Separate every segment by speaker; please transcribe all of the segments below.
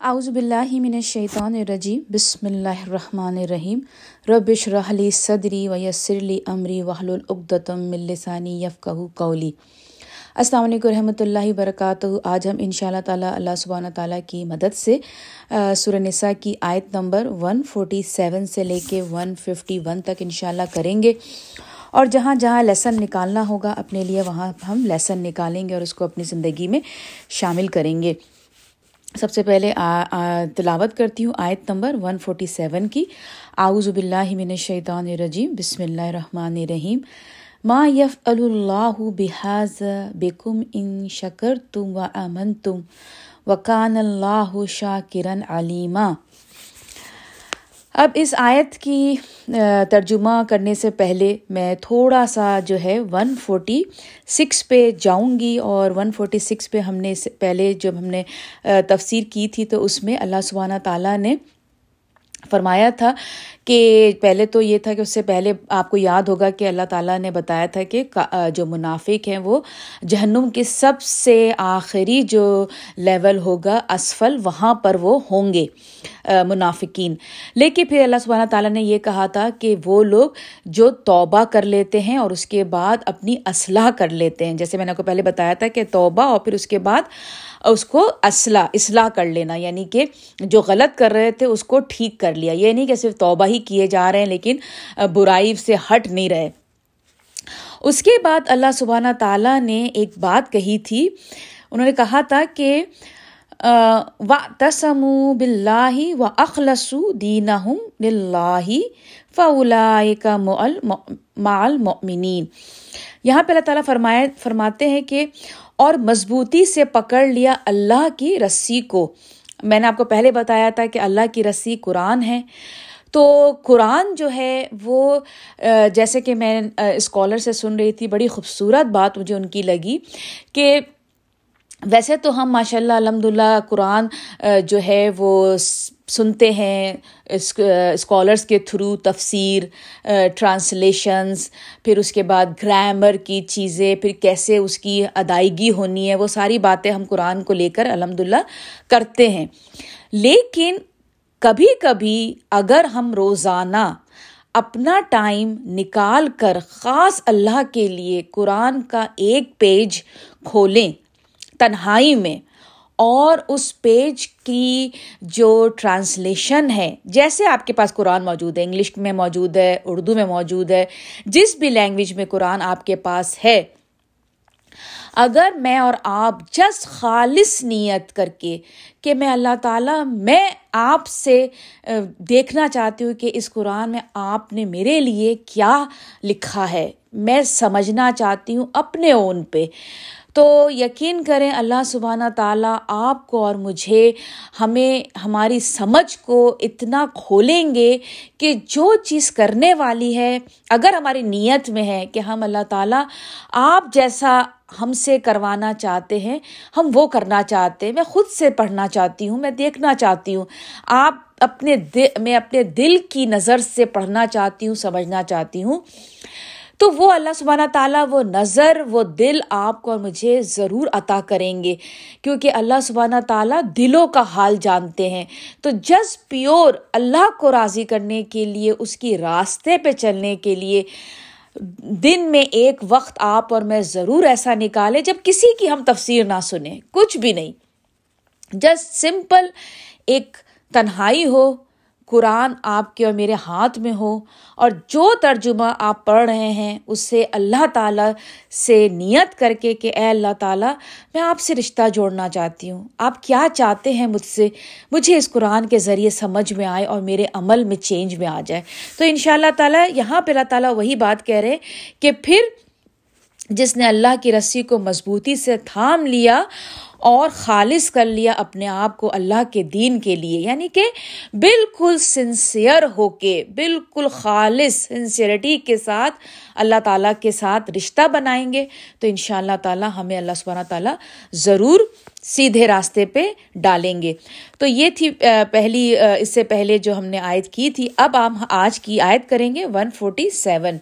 Speaker 1: اعوذ باللہ من الشیطان الرجیم، بسم اللہ الرحمن الرحیم۔ ربش رحلی صدری و یسرلی عمری وحل العقدم ملسانی یفقہ قولی۔ السلام علیکم رحمۃ اللہ وبرکاتہ۔ آج ہم ان شاء اللہ تعالیٰ اللہ سبحانہ تعالیٰ کی مدد سے سورہ نساء کی آیت نمبر ون فورٹی سیون سے لے کے ون ففٹی ون تک ان شاء اللہ کریں گے۔ اور جہاں جہاں لیسن نکالنا ہوگا، اپنے لیے وہاں ہم لیسن نکالیں گے اور اس کو اپنی زندگی میں شامل کریں گے۔ سب سے پہلے تلاوت کرتی ہوں آیت نمبر ون فورٹی سیون کی۔ آؤز باللہ من الشیطان الرجیم، بسم اللہ الرحمن الرحیم۔ ما یف اللہ بحاظ بکم ان شکر تم و امن تم وکان اللہ شاکرن علیمہ اب اس آیت کی ترجمہ کرنے سے پہلے میں تھوڑا سا جو ہے ون فورٹی سکس پہ جاؤں گی اور ون فورٹی سکس پہ ہم نے پہلے جب ہم نے تفسیر کی تھی تو اس میں اللہ سبحانہ تعالیٰ نے فرمایا تھا کہ پہلے تو یہ تھا کہ اس سے پہلے آپ کو یاد ہوگا کہ اللہ تعالیٰ نے بتایا تھا کہ جو منافق ہیں وہ جہنم کے سب سے آخری جو لیول ہوگا اسفل، وہاں پر وہ ہوں گے منافقین۔ لیکن پھر اللہ سبحانہ تعالیٰ نے یہ کہا تھا کہ وہ لوگ جو توبہ کر لیتے ہیں اور اس کے بعد اپنی اصلاح کر لیتے ہیں۔ جیسے میں نے آپ کو پہلے بتایا تھا کہ توبہ اور پھر اس کے بعد اس کو اصلاح اصلاح کر لینا یعنی کہ جو غلط کر رہے تھے اس کو ٹھیک کر لیا۔ یہ نہیں کہ صرف توبہ ہی کیے جا رہے ہیں، لیکن برائی سے ہٹ نہیں رہے۔ اس کے بعد اللہ سبحانہ تعالیٰ نے ایک بات کہی تھی۔ انہوں نے کہا تھا کہ و تسم بلّہ و اخلصو دین بلّہ فلا کا مال مومنین یہاں پہ اللہ تعالیٰ فرمائے، فرماتے ہیں کہ، اور مضبوطی سے پکڑ لیا اللہ کی رسی کو۔ میں نے آپ کو پہلے بتایا تھا کہ اللہ کی رسی قرآن ہے۔ تو قرآن جو ہے وہ جیسے کہ میں اسکالر سے سن رہی تھی، بڑی خوبصورت بات مجھے ان کی لگی کہ ویسے تو ہم ماشاء اللہ الحمد للہ قرآن جو ہے وہ سنتے ہیں اسکالرس کے تھرو تفسیر ٹرانسلیشنس پھر اس کے بعد گرامر کی چیزیں، پھر کیسے اس کی ادائیگی ہونی ہے، وہ ساری باتیں ہم قرآن کو لے کر الحمد للہ کرتے ہیں۔ لیکن کبھی کبھی اگر ہم روزانہ اپنا ٹائم نکال کر خاص اللہ کے لیے قرآن کا ایک پیج کھولیں تنہائی میں اور اس پیج کی جو ٹرانسلیشن ہے، جیسے آپ کے پاس قرآن موجود ہے، انگلش میں موجود ہے، اردو میں موجود ہے، جس بھی لینگویج میں قرآن آپ کے پاس ہے اگر میں اور آپ جس خالص نیت کر کے کہ میں اللہ تعالیٰ، میں آپ سے دیکھنا چاہتی ہوں کہ اس قرآن میں آپ نے میرے لیے کیا لکھا ہے۔ میں سمجھنا چاہتی ہوں اپنے اون پہ۔ تو یقین کریں اللہ سبحانہ تعالیٰ آپ کو اور مجھے ہمیں، ہماری سمجھ کو اتنا کھولیں گے کہ جو چیز کرنے والی ہے، اگر ہماری نیت میں ہے کہ ہم اللہ تعالیٰ آپ جیسا ہم سے کروانا چاہتے ہیں، ہم وہ کرنا چاہتے ہیں، میں خود سے پڑھنا چاہتی ہوں، میں دیکھنا چاہتی ہوں۔ آپ اپنے دل، میں اپنے دل کی نظر سے پڑھنا چاہتی ہوں، سمجھنا چاہتی ہوں۔ تو وہ اللہ سبحانہ تعالیٰ وہ نظر، وہ دل آپ کو اور مجھے ضرور عطا کریں گے۔ کیونکہ اللہ سبحانہ تعالیٰ دلوں کا حال جانتے ہیں۔ تو جس پیور اللہ کو راضی کرنے کے لیے، اس کی راستے پہ چلنے کے لیے دن میں ایک وقت آپ اور میں ضرور ایسا نکالیں جب کسی کی ہم تفسیر نہ سنیں، کچھ بھی نہیں۔ جسٹ سمپل ایک تنہائی ہو قرآن آپ کے اور میرے ہاتھ میں ہو، اور جو ترجمہ آپ پڑھ رہے ہیں، اس سے اللہ تعالیٰ سے نیت کر کے کہ اے اللہ تعالیٰ، میں آپ سے رشتہ جوڑنا چاہتی ہوں۔ آپ کیا چاہتے ہیں مجھ سے؟ مجھے اس قرآن کے ذریعے سمجھ میں آئے اور میرے عمل میں چینج میں آ جائے۔ تو ان شاء اللہ تعالیٰ، یہاں پہ اللہ تعالیٰ وہی بات کہہ رہے کہ پھر جس نے اللہ کی رسی کو مضبوطی سے تھام لیا اور خالص کر لیا اپنے آپ کو اللہ کے دین کے لیے یعنی کہ بالکل سنسیئر ہو کے، بالکل خالص سنسیئرٹی کے ساتھ اللہ تعالیٰ کے ساتھ رشتہ بنائیں گے۔ تو ان شاء اللہ تعالیٰ ہمیں اللہ سبحانہ تعالیٰ ضرور سیدھے راستے پہ ڈالیں گے۔ تو یہ تھی پہلی اس سے پہلے جو ہم نے آیت کی تھی۔ اب ہم آج کی آیت کریں گے۔ ون فورٹی سیون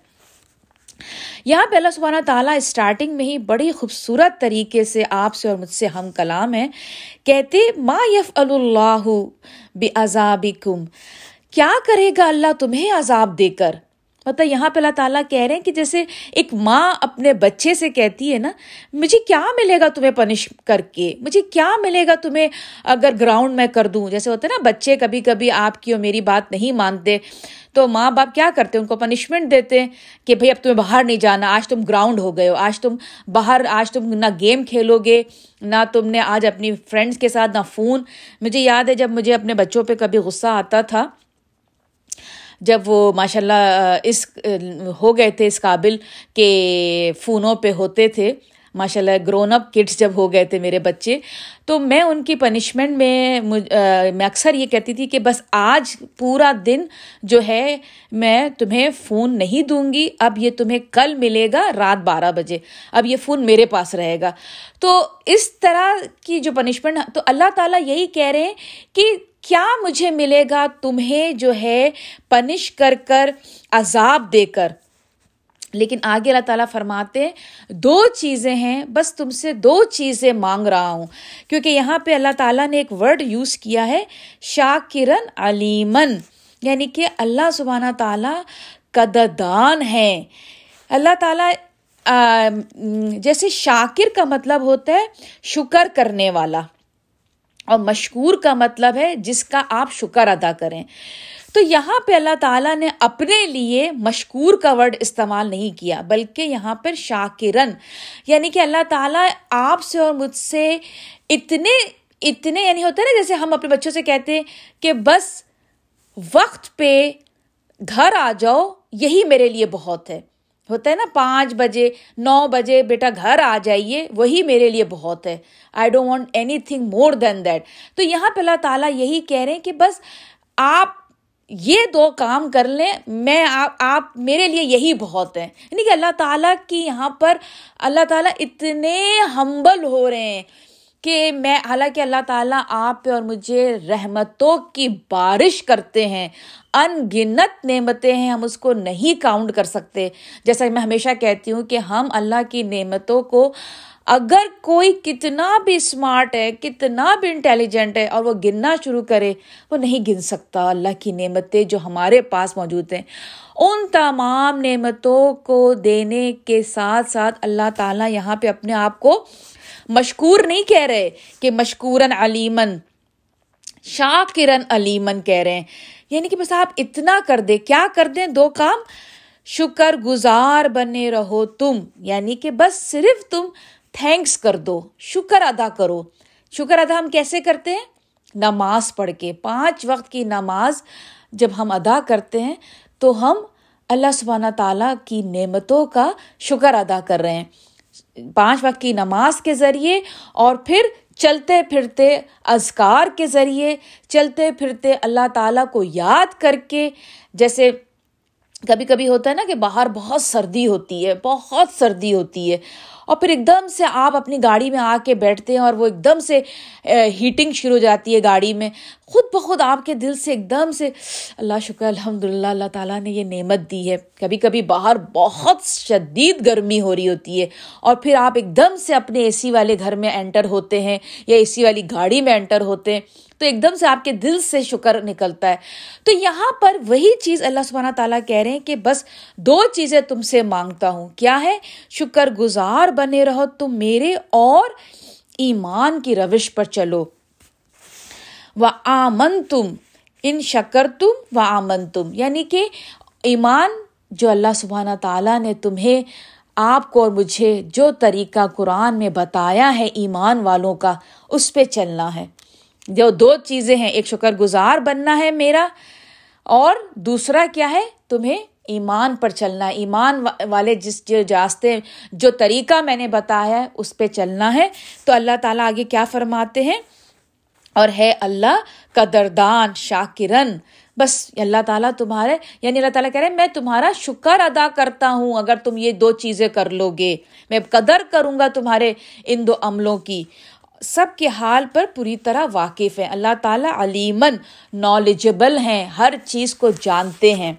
Speaker 1: یہاں پہ اللہ سبحانہ تعالیٰ اسٹارٹنگ میں ہی بڑی خوبصورت طریقے سے آپ سے اور مجھ سے ہم کلام ہیں۔ کہتے، ما یف اللہ بے کیا کرے گا اللہ تمہیں عذاب دے کر؟ مطلب یہاں پہ اللہ تعالیٰ کہہ رہے ہیں کہ جیسے ایک ماں اپنے بچے سے کہتی ہے نا، مجھے کیا ملے گا تمہیں پنش کر کے؟ مجھے کیا ملے گا تمہیں اگر گراؤنڈ میں کر دوں؟ جیسے ہوتا ہے نا، بچے کبھی کبھی آپ کی اور میری بات نہیں مانتے، تو ماں باپ کیا کرتے ان کو پنشمنٹ دیتے ہیں کہ بھائی اب تمہیں باہر نہیں جانا، آج تم گراؤنڈ ہو گئے ہو، آج تم باہر، آج تم نہ گیم کھیلو گے، نہ تم نے آج اپنی فرینڈس کے ساتھ نہ فون مجھے یاد ہے جب مجھے اپنے بچوں پہ کبھی غصہ آتا تھا جب وہ ماشاء اللہ اس ہو گئے تھے اس قابل کہ فونوں پہ ہوتے تھے۔ ماشاء اللہ گرون اپ کڈس جب ہو گئے تھے میرے بچے، تو میں ان کی پنشمنٹ میں میں اکثر یہ کہتی تھی کہ بس آج پورا دن جو ہے میں تمہیں فون نہیں دوں گی، اب یہ تمہیں کل ملے گا رات بارہ بجے، اب یہ فون میرے پاس رہے گا۔ تو اس طرح کی جو پنشمنٹ تو اللہ تعالیٰ یہی کہہ رہے ہیں کہ کیا مجھے ملے گا تمہیں جو ہے پنش کر کر عذاب دے کر؟ لیکن آگے اللہ تعالیٰ فرماتے دو چیزیں ہیں، بس تم سے دو چیزیں مانگ رہا ہوں۔ کیونکہ یہاں پہ اللہ تعالیٰ نے ایک ورڈ یوز کیا ہے، شاکرن علیمن۔ یعنی کہ اللہ سبحانہ تعالیٰ قدردان ہے اللہ تعالیٰ جیسے شاکر کا مطلب ہوتا ہے شکر کرنے والا۔ اور مشکور کا مطلب ہے جس کا آپ شکر ادا کریں۔ تو یہاں پہ اللہ تعالیٰ نے اپنے لیے مشکور کا ورڈ استعمال نہیں کیا، بلکہ یہاں پر شاکرن یعنی کہ اللہ تعالیٰ آپ سے اور مجھ سے اتنے اتنے یعنی ہوتا ہے نا، جیسے ہم اپنے بچوں سے کہتے ہیں کہ بس وقت پہ گھر آ جاؤ، یہی میرے لیے بہت ہے۔ ہوتا ہے نا، پانچ بجے، نو بجے بیٹا گھر آ جائیے، وہی میرے لیے بہت ہے۔ I don't want anything more than that تو یہاں پہ اللہ تعالیٰ یہی کہہ رہے ہیں کہ بس آپ یہ دو کام کر لیں، میں آپ آپ میرے لیے یہی بہت ہے یعنی کہ اللہ تعالیٰ کی یہاں پر اللہ تعالیٰ اتنے ہمبل ہو رہے ہیں۔ کہ میں حالانکہ اللہ تعالیٰ آپ پہ اور مجھے رحمتوں کی بارش کرتے ہیں ان گنت نعمتیں ہیں، ہم اس کو نہیں کاؤنٹ کر سکتے۔ جیسا میں ہمیشہ کہتی ہوں کہ ہم اللہ کی نعمتوں کو اگر کوئی کتنا بھی اسمارٹ ہے، کتنا بھی انٹیلیجنٹ ہے اور وہ گننا شروع کرے، وہ نہیں گن سکتا۔ اللہ کی نعمتیں جو ہمارے پاس موجود ہیں۔ ان تمام نعمتوں کو دینے کے ساتھ ساتھ اللہ تعالیٰ یہاں پہ اپنے آپ کو مشکور نہیں کہہ رہے کہ مشکورن علیمن، شاکرن علیمن کہہ رہے ہیں۔ یعنی کہ بس آپ اتنا کر دے کیا کر دیں؟ دو کام۔ شکر گزار بنے رہو تم یعنی کہ بس صرف تم تھینکس کر دو، شکر ادا کرو۔ شکر ادا ہم کیسے کرتے ہیں؟ نماز پڑھ کے۔ پانچ وقت کی نماز جب ہم ادا کرتے ہیں تو ہم اللہ سبحانہ تعالیٰ کی نعمتوں کا شکر ادا کر رہے ہیں۔ پانچ وقت کی نماز کے ذریعے اور پھر چلتے پھرتے اذکار کے ذریعے، چلتے پھرتے اللہ تعالیٰ کو یاد کر کے، جیسے کبھی کبھی ہوتا ہے نا کہ باہر بہت سردی ہوتی ہے، بہت سردی ہوتی ہے، اور پھر ایک دم سے آپ اپنی گاڑی میں آ کے بیٹھتے ہیں اور وہ ایک دم سے ہیٹنگ شروع ہو جاتی ہے گاڑی میں۔ خود بخود آپ کے دل سے ایک دم سے، اللہ شکر الحمد للہ اللہ تعالیٰ نے یہ نعمت دی ہے۔ کبھی کبھی باہر بہت شدید گرمی ہو رہی ہوتی ہے، اور پھر آپ ایک دم سے اپنے اے سی والے گھر میں انٹر ہوتے ہیں یا اے سی والی گاڑی میں انٹر ہوتے ہیں۔ تو ایک دم سے آپ کے دل سے شکر نکلتا ہے۔ تو یہاں پر وہی چیز اللہ سبحانہ تعالیٰ کہہ رہے ہیں کہ بس دو چیزیں تم سے مانگتا ہوں۔ کیا ہے؟ شکر گزار بنے رہو تم میرے اور ایمان کی روش پر چلو۔ و آمن تم ان شکر تم و آمن تم یعنی کہ ایمان جو اللہ سبحانہ تعالیٰ نے تمہیں آپ کو اور مجھے جو طریقہ قرآن میں بتایا ہے ایمان والوں کا، اس پہ چلنا ہے۔ جو دو چیزیں ہیں، ایک شکر گزار بننا ہے میرا اور دوسرا کیا ہے، تمہیں ایمان پر چلنا ہے ایمان والے جس جو راستے جو طریقہ میں نے بتایا ہے، اس پہ چلنا ہے۔ تو اللہ تعالیٰ آگے کیا فرماتے ہیں؟ اور ہے اللہ قدردان شاکرن۔ بس اللہ تعالیٰ تمہارے یعنی اللہ تعالیٰ کہہ رہے میں تمہارا شکر ادا کرتا ہوں اگر تم یہ دو چیزیں کر لو گے میں قدر کروں گا تمہارے ان دو عملوں کی۔ سب کے حال پر پوری طرح واقف ہیں۔ اللہ تعالیٰ علیمن نالجبل ہیں، ہر چیز کو جانتے ہیں۔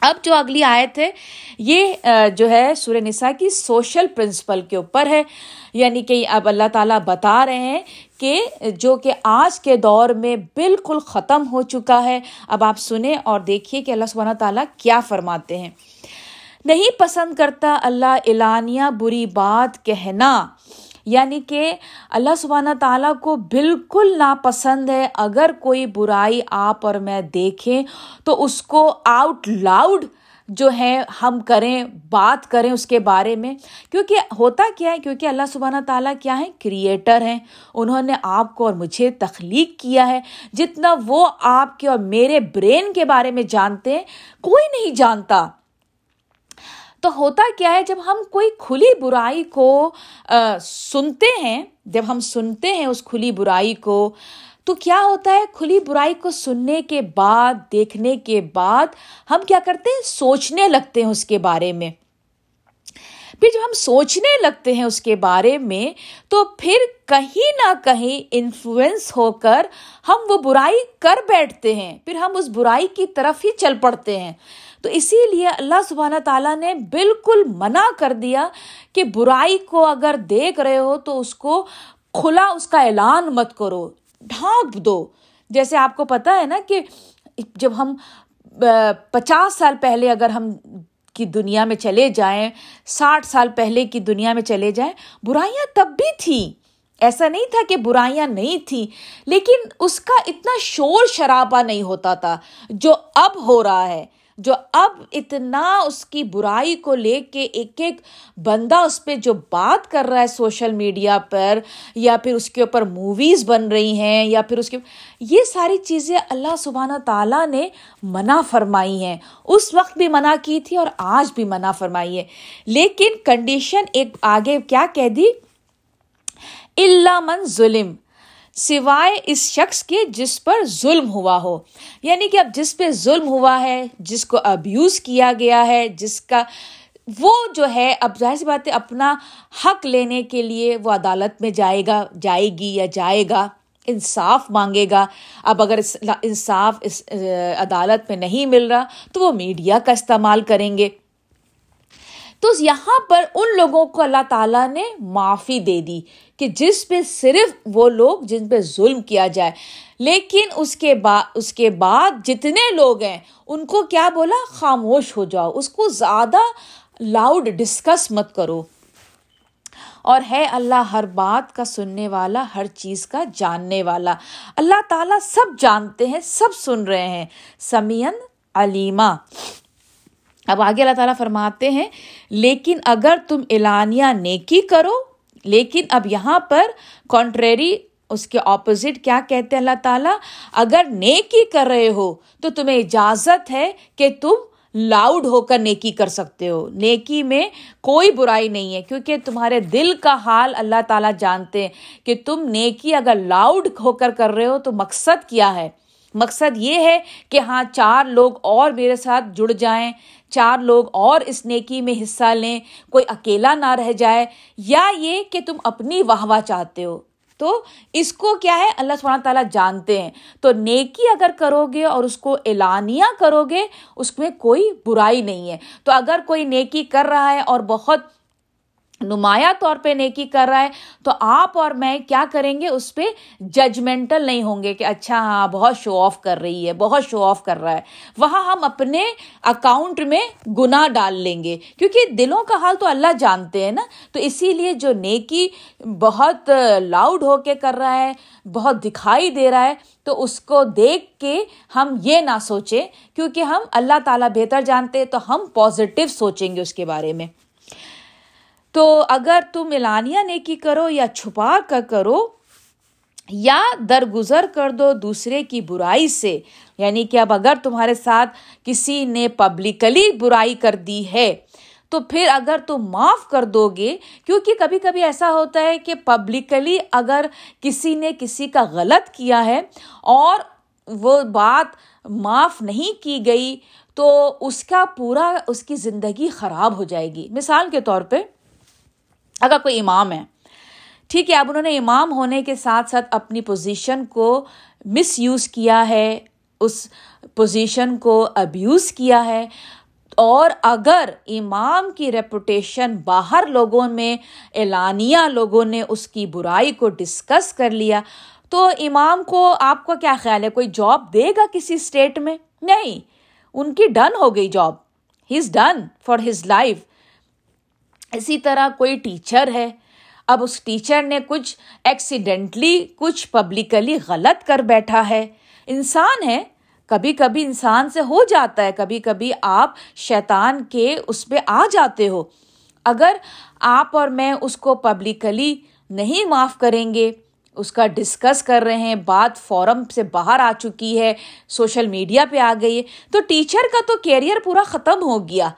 Speaker 1: اب جو اگلی آیت ہے، یہ جو ہے سورہ نساء کی سوشل پرنسپل کے اوپر ہے۔ یعنی کہ اب اللہ تعالیٰ بتا رہے ہیں کہ جو کہ آج کے دور میں بالکل ختم ہو چکا ہے۔ اب آپ سنیں اور دیکھیے کہ اللہ سبحانہ تعالیٰ کیا فرماتے ہیں۔ نہیں پسند کرتا اللہ اعلانیہ بری بات کہنا۔ یعنی کہ اللہ سبحانہ تعالیٰ کو بالکل ناپسند ہے۔ اگر کوئی برائی آپ اور میں دیکھیں تو اس کو آؤٹ لاؤڈ جو ہے ہم کریں، بات کریں اس کے بارے میں۔ کیونکہ ہوتا کیا ہے، کیونکہ اللہ سبحانہ تعالیٰ کیا ہے کریٹر ہیں۔ انہوں نے آپ کو اور مجھے تخلیق کیا ہے۔ جتنا وہ آپ کے اور میرے برین کے بارے میں جانتے ہیں، کوئی نہیں جانتا۔ تو ہوتا کیا ہے، جب ہم کوئی کھلی برائی کو سنتے ہیں، جب ہم سنتے ہیں اس کھلی برائی کو، تو کیا ہوتا ہے؟ کھلی برائی کو سننے کے بعد، دیکھنے کے بعد ہم کیا کرتے ہیں؟ سوچنے لگتے ہیں اس کے بارے میں۔ پھر جب ہم سوچنے لگتے ہیں اس کے بارے میں، تو پھر کہیں نہ کہیں انفلوئنس ہو کر ہم وہ برائی کر بیٹھتے ہیں۔ پھر ہم اس برائی کی طرف ہی چل پڑتے ہیں۔ تو اسی لیے اللہ سبحانہ تعالیٰ نے بالکل منع کر دیا کہ برائی کو اگر دیکھ رہے ہو تو اس کو کھلا، اس کا اعلان مت کرو، ڈھانپ دو۔ جیسے آپ کو پتا ہے نا کہ جب ہم پچاس سال پہلے اگر ہم کی دنیا میں چلے جائیں، ساٹھ سال پہلے کی دنیا میں چلے جائیں، برائیاں تب بھی تھیں۔ ایسا نہیں تھا کہ برائیاں نہیں تھیں، لیکن اس کا اتنا شور شرابہ نہیں ہوتا تھا جو اب ہو رہا ہے۔ جو اب اتنا اس کی برائی کو لے کے ایک ایک بندہ اس پہ جو بات کر رہا ہے سوشل میڈیا پر، یا پھر اس کے اوپر موویز بن رہی ہیں، یا پھر اس کے یہ ساری چیزیں اللہ سبحانہ تعالیٰ نے منع فرمائی ہیں۔ اس وقت بھی منع کی تھی اور آج بھی منع فرمائی ہے لیکن کنڈیشن ایک آگے کیا کہہ دی؟ اللہ من ظلم۔ سوائے اس شخص کے جس پر ظلم ہوا ہو۔ یعنی کہ اب جس پہ ظلم ہوا ہے، جس کو ابیوز کیا گیا ہے، جس کا وہ جو ہے، اب ظاہر سی بات ہے، اپنا حق لینے کے لیے وہ عدالت میں جائے گا، جائے گی یا جائے گا، انصاف مانگے گا۔ اب اگر انصاف اس عدالت میں نہیں مل رہا، تو وہ میڈیا کا استعمال کریں گے۔ تو یہاں پر ان لوگوں کو اللہ تعالیٰ نے معافی دے دی۔ کہ جس پہ صرف وہ لوگ جن پہ ظلم کیا جائے۔ لیکن اس کے بعد اس کے بعد جتنے لوگ ہیں، ان کو کیا بولا؟ خاموش ہو جاؤ، اس کو زیادہ لاؤڈ ڈسکس مت کرو۔ اور ہے اللہ ہر بات کا سننے والا، ہر چیز کا جاننے والا۔ اللہ تعالیٰ سب جانتے ہیں، سب سن رہے ہیں۔ سمین علیمہ اب آگے اللہ تعالیٰ فرماتے ہیں، لیکن اگر تم اعلانیہ نیکی کرو لیکن اب یہاں پر کانٹریری اس کے اپوزٹ کیا کہتے ہیں اللہ تعالیٰ؟ اگر نیکی کر رہے ہو تو تمہیں اجازت ہے کہ تم لاؤڈ ہو کر نیکی کر سکتے ہو۔ نیکی میں کوئی برائی نہیں ہے، کیونکہ تمہارے دل کا حال اللہ تعالیٰ جانتے ہیں کہ تم نیکی اگر لاؤڈ ہو کر کر رہے ہو تو مقصد کیا ہے؟ مقصد یہ ہے کہ ہاں چار لوگ اور میرے ساتھ جڑ جائیں۔ چار لوگ اور اس نیکی میں حصہ لیں، کوئی اکیلا نہ رہ جائے، یا یہ کہ تم اپنی واہ واہ چاہتے ہو۔ تو اس کو کیا ہے؟ اللہ سبحانہ تعالیٰ جانتے ہیں۔ تو نیکی اگر کرو گے اور اس کو اعلانیہ کرو گے اس میں کوئی برائی نہیں ہے۔ تو اگر کوئی نیکی کر رہا ہے اور بہت نمایاں طور پہ نیکی کر رہا ہے، تو آپ اور میں کیا کریں گے؟ اس پہ ججمنٹل نہیں ہوں گے کہ اچھا ہاں بہت شو آف کر رہی ہے، بہت شو آف کر رہا ہے۔ وہاں ہم اپنے اکاؤنٹ میں گناہ ڈال لیں گے۔ کیونکہ دلوں کا حال تو اللہ جانتے ہیں نا۔ تو اسی لیے جو نیکی بہت لاؤڈ ہو کے کر رہا ہے، بہت دکھائی دے رہا ہے، تو اس کو دیکھ کے ہم یہ نہ سوچیں۔ کیونکہ ہم اللہ تعالیٰ بہتر جانتے تو ہم پازیٹیو سوچیں گے اس کے بارے میں۔ تو اگر تم اعلانیہ نیکی کرو یا چھپا کر کرو یا درگزر کر دو دوسرے کی برائی سے یعنی کہ اب اگر تمہارے ساتھ کسی نے پبلکلی برائی کر دی ہے، تو پھر اگر تم معاف کر دو گے، کیونکہ کبھی کبھی ایسا ہوتا ہے کہ پبلکلی اگر کسی نے کسی کا غلط کیا ہے اور وہ بات معاف نہیں کی گئی، تو اس کا پورا، اس کی زندگی خراب ہو جائے گی۔ مثال کے طور پہ اگر کوئی امام ہے، ٹھیک ہے، اب انہوں نے امام ہونے کے ساتھ ساتھ اپنی پوزیشن کو مس یوز کیا ہے، اس پوزیشن کو ابیوز کیا ہے۔ اور اگر امام کی ریپوٹیشن باہر لوگوں میں، اعلانیہ لوگوں نے اس کی برائی کو ڈسکس کر لیا، تو امام کو آپ کا کیا خیال ہے؟ کوئی جاب دے گا کسی اسٹیٹ میں؟ نہیں، ان کی ڈن ہو گئی job he is done for his life اسی طرح کوئی ٹیچر ہے، اب اس ٹیچر نے کچھ ایکسیڈنٹلی کچھ پبلکلی غلط کر بیٹھا ہے۔ انسان ہے کبھی کبھی انسان سے ہو جاتا ہے کبھی کبھی آپ شیطان کے اس پہ آ جاتے ہو۔ اگر آپ اور میں اس کو پبلکلی نہیں معاف کریں گے اس کا ڈسکس کر رہے ہیں، بات فورم سے باہر آ چکی ہے سوشل میڈیا پہ آ گئی ہے۔ تو ٹیچر کا تو کیریئر پورا ختم ہو گیا۔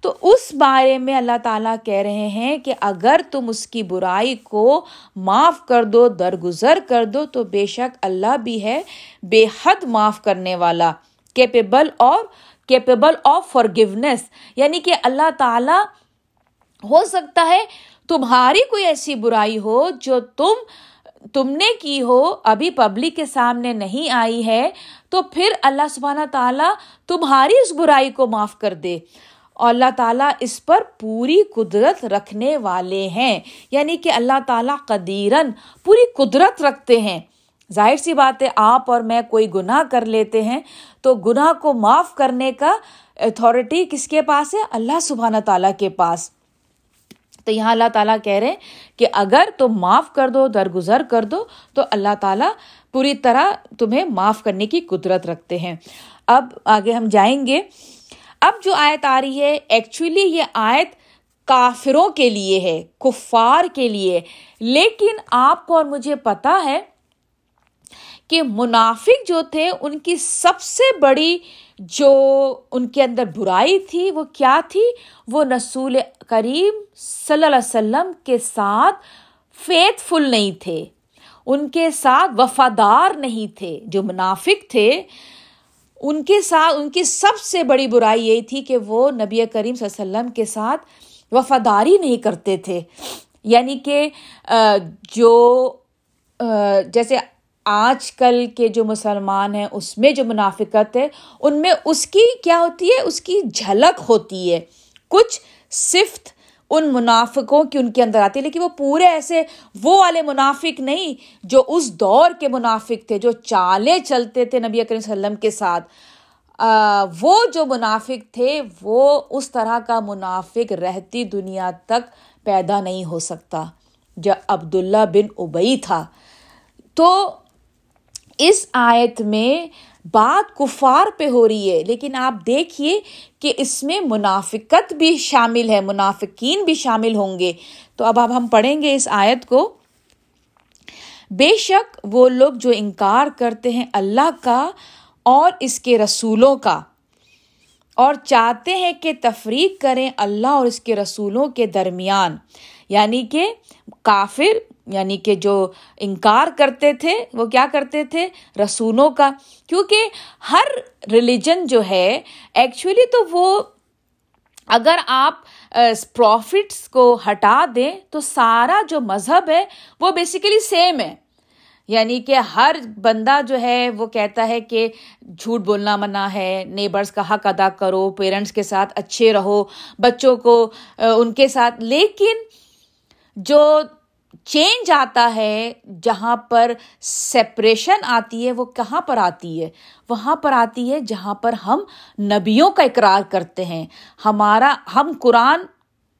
Speaker 1: تو اس بارے میں اللہ تعالیٰ کہہ رہے ہیں کہ اگر تم اس کی برائی کو معاف کر دو، درگزر کر دو، تو بے شک اللہ بھی ہے بے حد معاف کرنے والا کیپیبل اور کیپیبل آف فار گونیس یعنی کہ اللہ تعالیٰ ہو سکتا ہے تمہاری کوئی ایسی برائی ہو جو تم تم نے کی ہو، ابھی پبلک کے سامنے نہیں آئی ہے، تو پھر اللہ سبحانہ تعالیٰ تمہاری اس برائی کو معاف کر دے۔ اور اللہ تعالیٰ اس پر پوری قدرت رکھنے والے ہیں۔ یعنی کہ اللہ تعالیٰ قدیرن پوری قدرت رکھتے ہیں۔ ظاہر سی بات ہے، آپ اور میں کوئی گناہ کر لیتے ہیں، تو گناہ کو معاف کرنے کا اتھارٹی کس کے پاس ہے؟ اللہ سبحانہ تعالیٰ کے پاس۔ تو یہاں اللہ تعالیٰ کہہ رہے ہیں کہ اگر تم معاف کر دو، درگزر کر دو، تو اللہ تعالیٰ پوری طرح تمہیں معاف کرنے کی قدرت رکھتے ہیں۔ اب آگے ہم جائیں گے۔ اب جو آیت آ رہی ہے ایکچولی یہ آیت کافروں کے لیے ہے، کفار کے لیے۔ لیکن آپ کو اور مجھے پتا ہے کہ منافق جو تھے، ان کی سب سے بڑی جو ان کے اندر برائی تھی، وہ کیا تھی؟ وہ رسول کریم صلی اللہ علیہ وسلم کے ساتھ فیتھ فل نہیں تھے۔ ان کے ساتھ وفادار نہیں تھے، جو منافق تھے۔ ان کے ساتھ، ان کی سب سے بڑی برائی یہی تھی کہ وہ نبی کریم صلی اللہ علیہ وسلم کے ساتھ وفاداری نہیں کرتے تھے۔ یعنی کہ جو جیسے آج کل کے جو مسلمان ہیں، اس میں جو منافقت ہے، ان میں اس کی کیا ہوتی ہے؟ اس کی جھلک ہوتی ہے۔ کچھ صفت ان منافقوں کی ان کے اندر آتی ہے، لیکن وہ پورے ایسے وہ والے منافق نہیں جو اس دور کے منافق تھے، جو چالیں چلتے تھے نبی اکرم صلی اللہ علیہ وسلم کے ساتھ۔ وہ جو منافق تھے، وہ اس طرح کا منافق رہتی دنیا تک پیدا نہیں ہو سکتا۔ جب عبداللہ بن ابئی تھا، تو اس آیت میں بات کفار پہ ہو رہی ہے، لیکن آپ دیکھیے کہ اس میں منافقت بھی شامل ہے، منافقین بھی شامل ہوں گے۔ تو اب اب ہم پڑھیں گے اس آیت کو۔ بے شک وہ لوگ جو انکار کرتے ہیں اللہ کا اور اس کے رسولوں کا، اور چاہتے ہیں کہ تفریق کریں اللہ اور اس کے رسولوں کے درمیان۔ یعنی کہ کافر یعنی کہ جو انکار کرتے تھے، وہ کیا کرتے تھے؟ رسولوں کا۔ کیونکہ ہر ریلیجن جو ہے ایکچولی تو وہ اگر آپ پروفٹس کو ہٹا دیں، تو سارا جو مذہب ہے، وہ بیسیکلی سیم ہے۔ یعنی کہ ہر بندہ جو ہے، وہ کہتا ہے کہ جھوٹ بولنا منع ہے نیبرس کا حق ادا کرو پیرنٹس کے ساتھ اچھے رہو، بچوں کو ان کے ساتھ۔ لیکن جو چینج آتا ہے، جہاں پر سپریشن آتی ہے، وہ کہاں پر آتی ہے؟ وہاں پر آتی ہے جہاں پر ہم نبیوں کا اقرار کرتے ہیں۔ ہمارا، ہم قرآن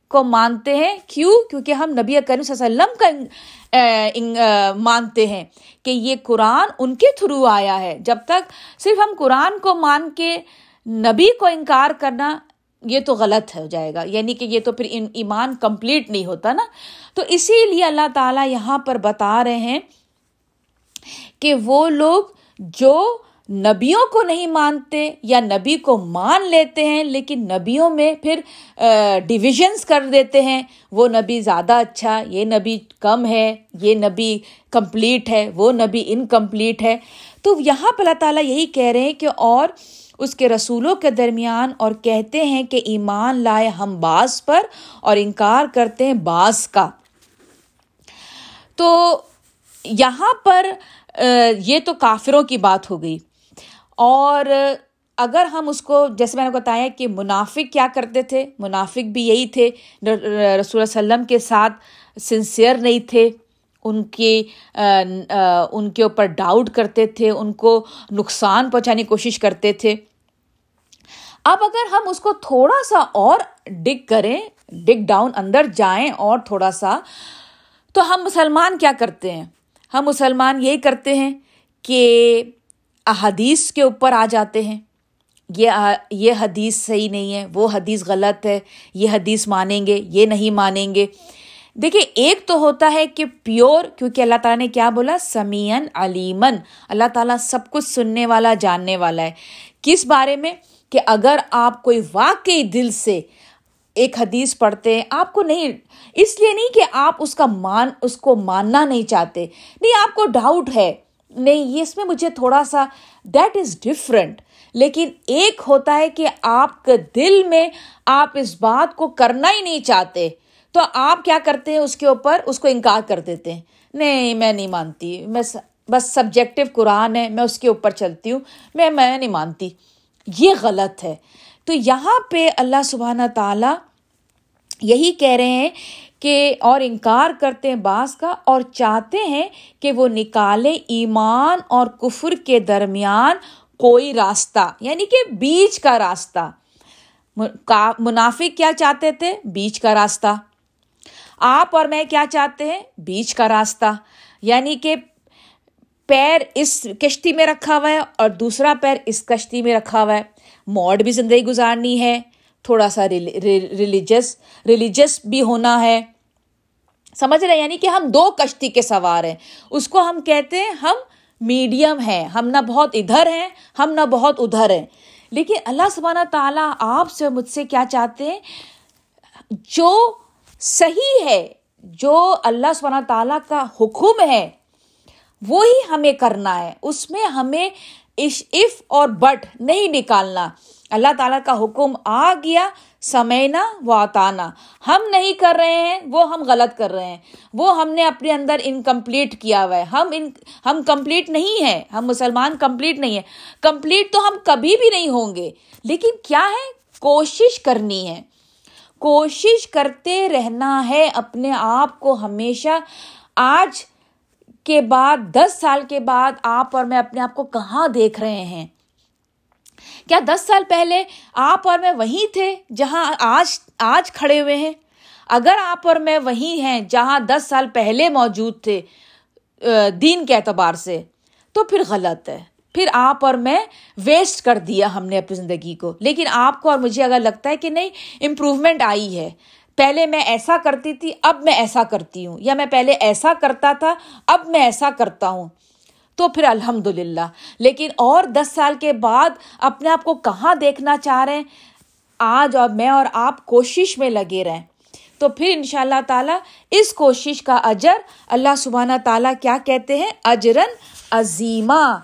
Speaker 1: کو مانتے ہیں۔ کیوں؟ کیونکہ ہم نبی کریم صلی اللہ علیہ وسلم کا مانتے ہیں کہ یہ قرآن ان کے تھرو آیا ہے۔ جب تک صرف ہم قرآن کو مان کے نبی کو انکار کرنا، یہ تو غلط ہو جائے گا۔ یعنی کہ یہ تو پھر ایمان کمپلیٹ نہیں ہوتا نا۔ تو اسی لیے اللہ تعالیٰ یہاں پر بتا رہے ہیں کہ وہ لوگ جو نبیوں کو نہیں مانتے یا نبی کو مان لیتے ہیں، لیکن نبیوں میں پھر ڈویژنس کر دیتے ہیں۔ وہ نبی زیادہ اچھا یہ نبی کم ہے، یہ نبی کمپلیٹ ہے، وہ نبی انکمپلیٹ ہے۔ تو یہاں پہ اللہ تعالیٰ یہی کہہ رہے ہیں کہ اور اس کے رسولوں کے درمیان اور کہتے ہیں کہ ایمان لائے ہم بعض پر اور انکار کرتے ہیں بعض کا۔ تو یہاں پر یہ تو کافروں کی بات ہو گئی۔ اور اگر ہم اس کو، جیسے میں نے بتایا کہ منافق کیا کرتے تھے، منافق بھی یہی تھے رسول وسلم کے ساتھ سنسیئر نہیں تھے، ان کے ان کے اوپر ڈاؤٹ کرتے تھے، ان کو نقصان پہنچانے کی کوشش کرتے تھے۔ اب اگر ہم اس کو تھوڑا سا اور ڈگ کریں ڈگ ڈاؤن اندر جائیں اور تھوڑا سا تو ہم مسلمان کیا کرتے ہیں؟ ہم مسلمان یہی کرتے ہیں کہ احادیث کے اوپر آ جاتے ہیں۔ یہ یہ حدیث صحیح نہیں ہے، وہ حدیث غلط ہے، یہ حدیث مانیں گے، یہ نہیں مانیں گے۔ دیکھیے ایک تو ہوتا ہے کہ پیور، کیونکہ اللہ تعالیٰ نے کیا بولا؟ سمیعن علیمن۔ اللہ تعالیٰ سب کچھ سننے والا، جاننے والا ہے۔ کس بارے میں؟ کہ اگر آپ کوئی واقعی دل سے ایک حدیث پڑھتے ہیں، آپ کو نہیں اس لیے نہیں کہ آپ اس کا مان، اس کو ماننا نہیں چاہتے۔ نہیں، آپ کو ڈاؤٹ ہے۔ نہیں، یہ اس میں مجھے تھوڑا سا دیٹ از ڈفرینٹ لیکن ایک ہوتا ہے کہ آپ کے دل میں آپ اس بات کو کرنا ہی نہیں چاہتے۔ تو آپ کیا کرتے ہیں؟ اس کے اوپر، اس کو انکار کر دیتے ہیں۔ نہیں، میں نہیں مانتی۔ میں بس سبجیکٹو قرآن ہے، میں اس کے اوپر چلتی ہوں۔ میں میں نہیں مانتی۔ یہ غلط ہے۔ تو یہاں پہ اللہ سبحانہ تعالیٰ یہی کہہ رہے ہیں کہ اور انکار کرتے ہیں بعض کا اور چاہتے ہیں کہ وہ نکالے ایمان اور کفر کے درمیان کوئی راستہ یعنی کہ بیچ کا راستہ۔ منافق کیا چاہتے تھے؟ بیچ کا راستہ۔ آپ اور میں کیا چاہتے ہیں؟ بیچ کا راستہ۔ یعنی کہ پیر اس کشتی میں رکھا ہوا ہے اور دوسرا پیر اس کشتی میں رکھا ہوا ہے۔ موڈ بھی زندگی گزارنی ہے، تھوڑا سا ریلیجس ریلیجس بھی ہونا ہے۔ سمجھ رہے یعنی کہ ہم دو کشتی کے سوار ہیں۔ اس کو ہم کہتے ہیں ہم میڈیم ہیں۔ ہم نہ بہت ادھر ہیں، ہم نہ بہت ادھر ہیں۔ لیکن اللہ سبحانہ تعالیٰ آپ سے مجھ سے کیا چاہتے ہیں؟ جو صحیح ہے، جو اللہ سبحانہ تعالیٰ کا حکم ہے، وہی ہمیں کرنا ہے۔ اس میں ہمیں اف اور بٹ نہیں نکالنا۔ اللہ تعالیٰ کا حکم آ گیا سمینا و آتانا ہم نہیں کر رہے ہیں، وہ ہم غلط کر رہے ہیں۔ وہ ہم نے اپنے اندر انکمپلیٹ کیا ہوا ہے۔ ہم ان ہم کمپلیٹ نہیں ہیں۔ ہم مسلمان کمپلیٹ نہیں ہیں۔ کمپلیٹ تو ہم کبھی بھی نہیں ہوں گے۔ لیکن کیا ہے؟ کوشش کرنی ہے۔ کوشش کرتے رہنا ہے۔ اپنے آپ کو ہمیشہ۔ آج کے بعد، دس سال کے بعد آپ اور میں اپنے آپ کو کہاں دیکھ رہے ہیں؟ کیا دس سال پہلے آپ اور میں وہیں تھے جہاں آج آج کھڑے ہوئے ہیں؟ اگر آپ اور میں وہیں ہیں جہاں دس سال پہلے موجود تھے دین کے اعتبار سے، تو پھر غلط ہے۔ پھر آپ اور میں ویسٹ کر دیا ہم نے اپنی زندگی کو۔ لیکن آپ کو اور مجھے اگر لگتا ہے کہ نہیں امپروومنٹ آئی ہے۔ پہلے میں ایسا کرتی تھی، اب میں ایسا کرتی ہوں۔ یا میں پہلے ایسا کرتا تھا، اب میں ایسا کرتا ہوں۔ تو پھر الحمد للہ لیکن اور دس سال کے بعد اپنے آپ کو کہاں دیکھنا چاہ رہے ہیں؟ آج اور میں اور آپ کوشش میں لگے رہیں۔ تو پھر ان شاء اللہ تعالیٰ اس کوشش کا اجر اللہ سبحانہ تعالیٰ کیا کہتے ہیں؟ اجرن عظیمہ۔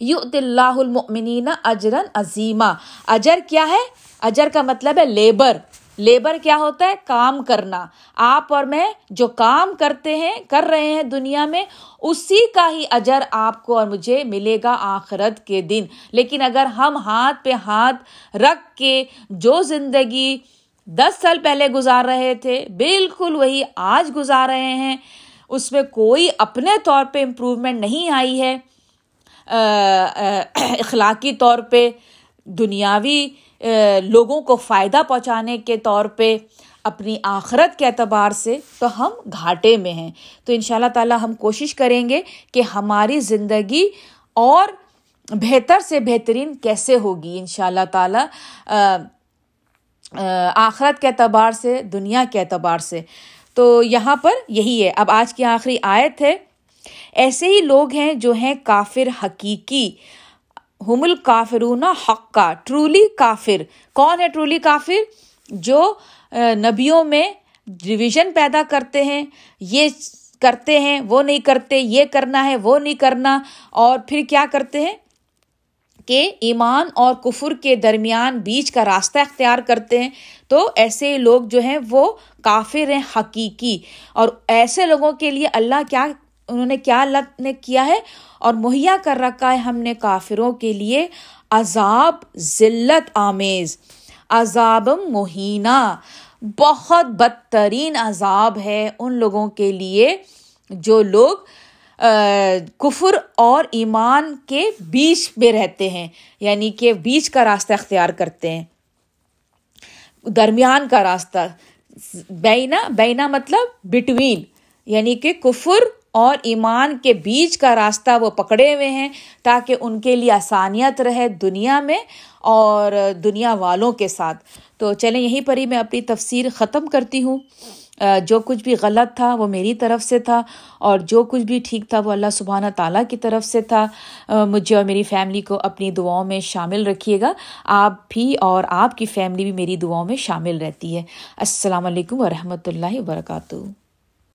Speaker 1: یو اللہ المؤمنین اجرن عظیمہ۔ اجر کیا ہے؟ اجر کا مطلب ہے لیبر۔ لیبر کیا ہوتا ہے؟ کام کرنا۔ آپ اور میں جو کام کرتے ہیں، کر رہے ہیں دنیا میں، اسی کا ہی اجر آپ کو اور مجھے ملے گا آخرت کے دن۔ لیکن اگر ہم ہاتھ پہ ہاتھ رکھ کے جو زندگی دس سال پہلے گزار رہے تھے، بالکل وہی آج گزار رہے ہیں، اس میں کوئی اپنے طور پہ امپروومنٹ نہیں آئی ہے۔ اخلاقی طور پہ، دنیاوی لوگوں کو فائدہ پہنچانے کے طور پہ اپنی آخرت کے اعتبار سے تو ہم گھاٹے میں ہیں۔ تو ان شاء اللہ تعالیٰ ہم کوشش کریں گے کہ ہماری زندگی اور بہتر سے بہترین کیسے ہوگی ان شاء اللہ تعالیٰ آخرت کے اعتبار سے، دنیا کے اعتبار سے۔ تو یہاں پر یہی ہے۔ اب آج کی آخری آیت ہے۔ ایسے ہی لوگ ہیں جو ہیں کافر حقیقی۔ ہم الکافرون حق کا ٹرولی کافر۔ کون ہے ٹرولی کافر؟ جو نبیوں میں ڈویژن پیدا کرتے ہیں، یہ کرتے ہیں، وہ نہیں کرتے، یہ کرنا ہے، وہ نہیں کرنا۔ اور پھر کیا کرتے ہیں؟ کہ ایمان اور کفر کے درمیان بیچ کا راستہ اختیار کرتے ہیں۔ تو ایسے لوگ جو ہیں، وہ کافر ہیں حقیقی۔ اور ایسے لوگوں کے لیے اللہ کیا انہوں نے کیا اللہ نے کیا ہے؟ اور مہیا کر رکھا ہے ہم نے کافروں کے لیے عذاب، ذلت، آمیز۔ عذاب مہینہ۔ بہت بدترین عذاب ہے ان لوگوں کے لیے جو لوگ کفر اور ایمان کے بیچ میں رہتے ہیں یعنی کہ بیچ کا راستہ اختیار کرتے ہیں۔ درمیان کا راستہ، بینا بینا مطلب بٹوین یعنی کہ کفر اور ایمان کے بیچ کا راستہ وہ پکڑے ہوئے ہیں تاکہ ان کے لیے آسانیت رہے دنیا میں اور دنیا والوں کے ساتھ۔ تو چلیں، یہیں پر ہی میں اپنی تفسیر ختم کرتی ہوں۔ جو کچھ بھی غلط تھا وہ میری طرف سے تھا اور جو کچھ بھی ٹھیک تھا وہ اللہ سبحانہ تعالیٰ کی طرف سے تھا۔ مجھے اور میری فیملی کو اپنی دعاؤں میں شامل رکھیے گا۔ آپ بھی اور آپ کی فیملی بھی میری دعاؤں میں شامل رہتی ہے۔ السلام علیکم ورحمۃ اللہ وبرکاتہ۔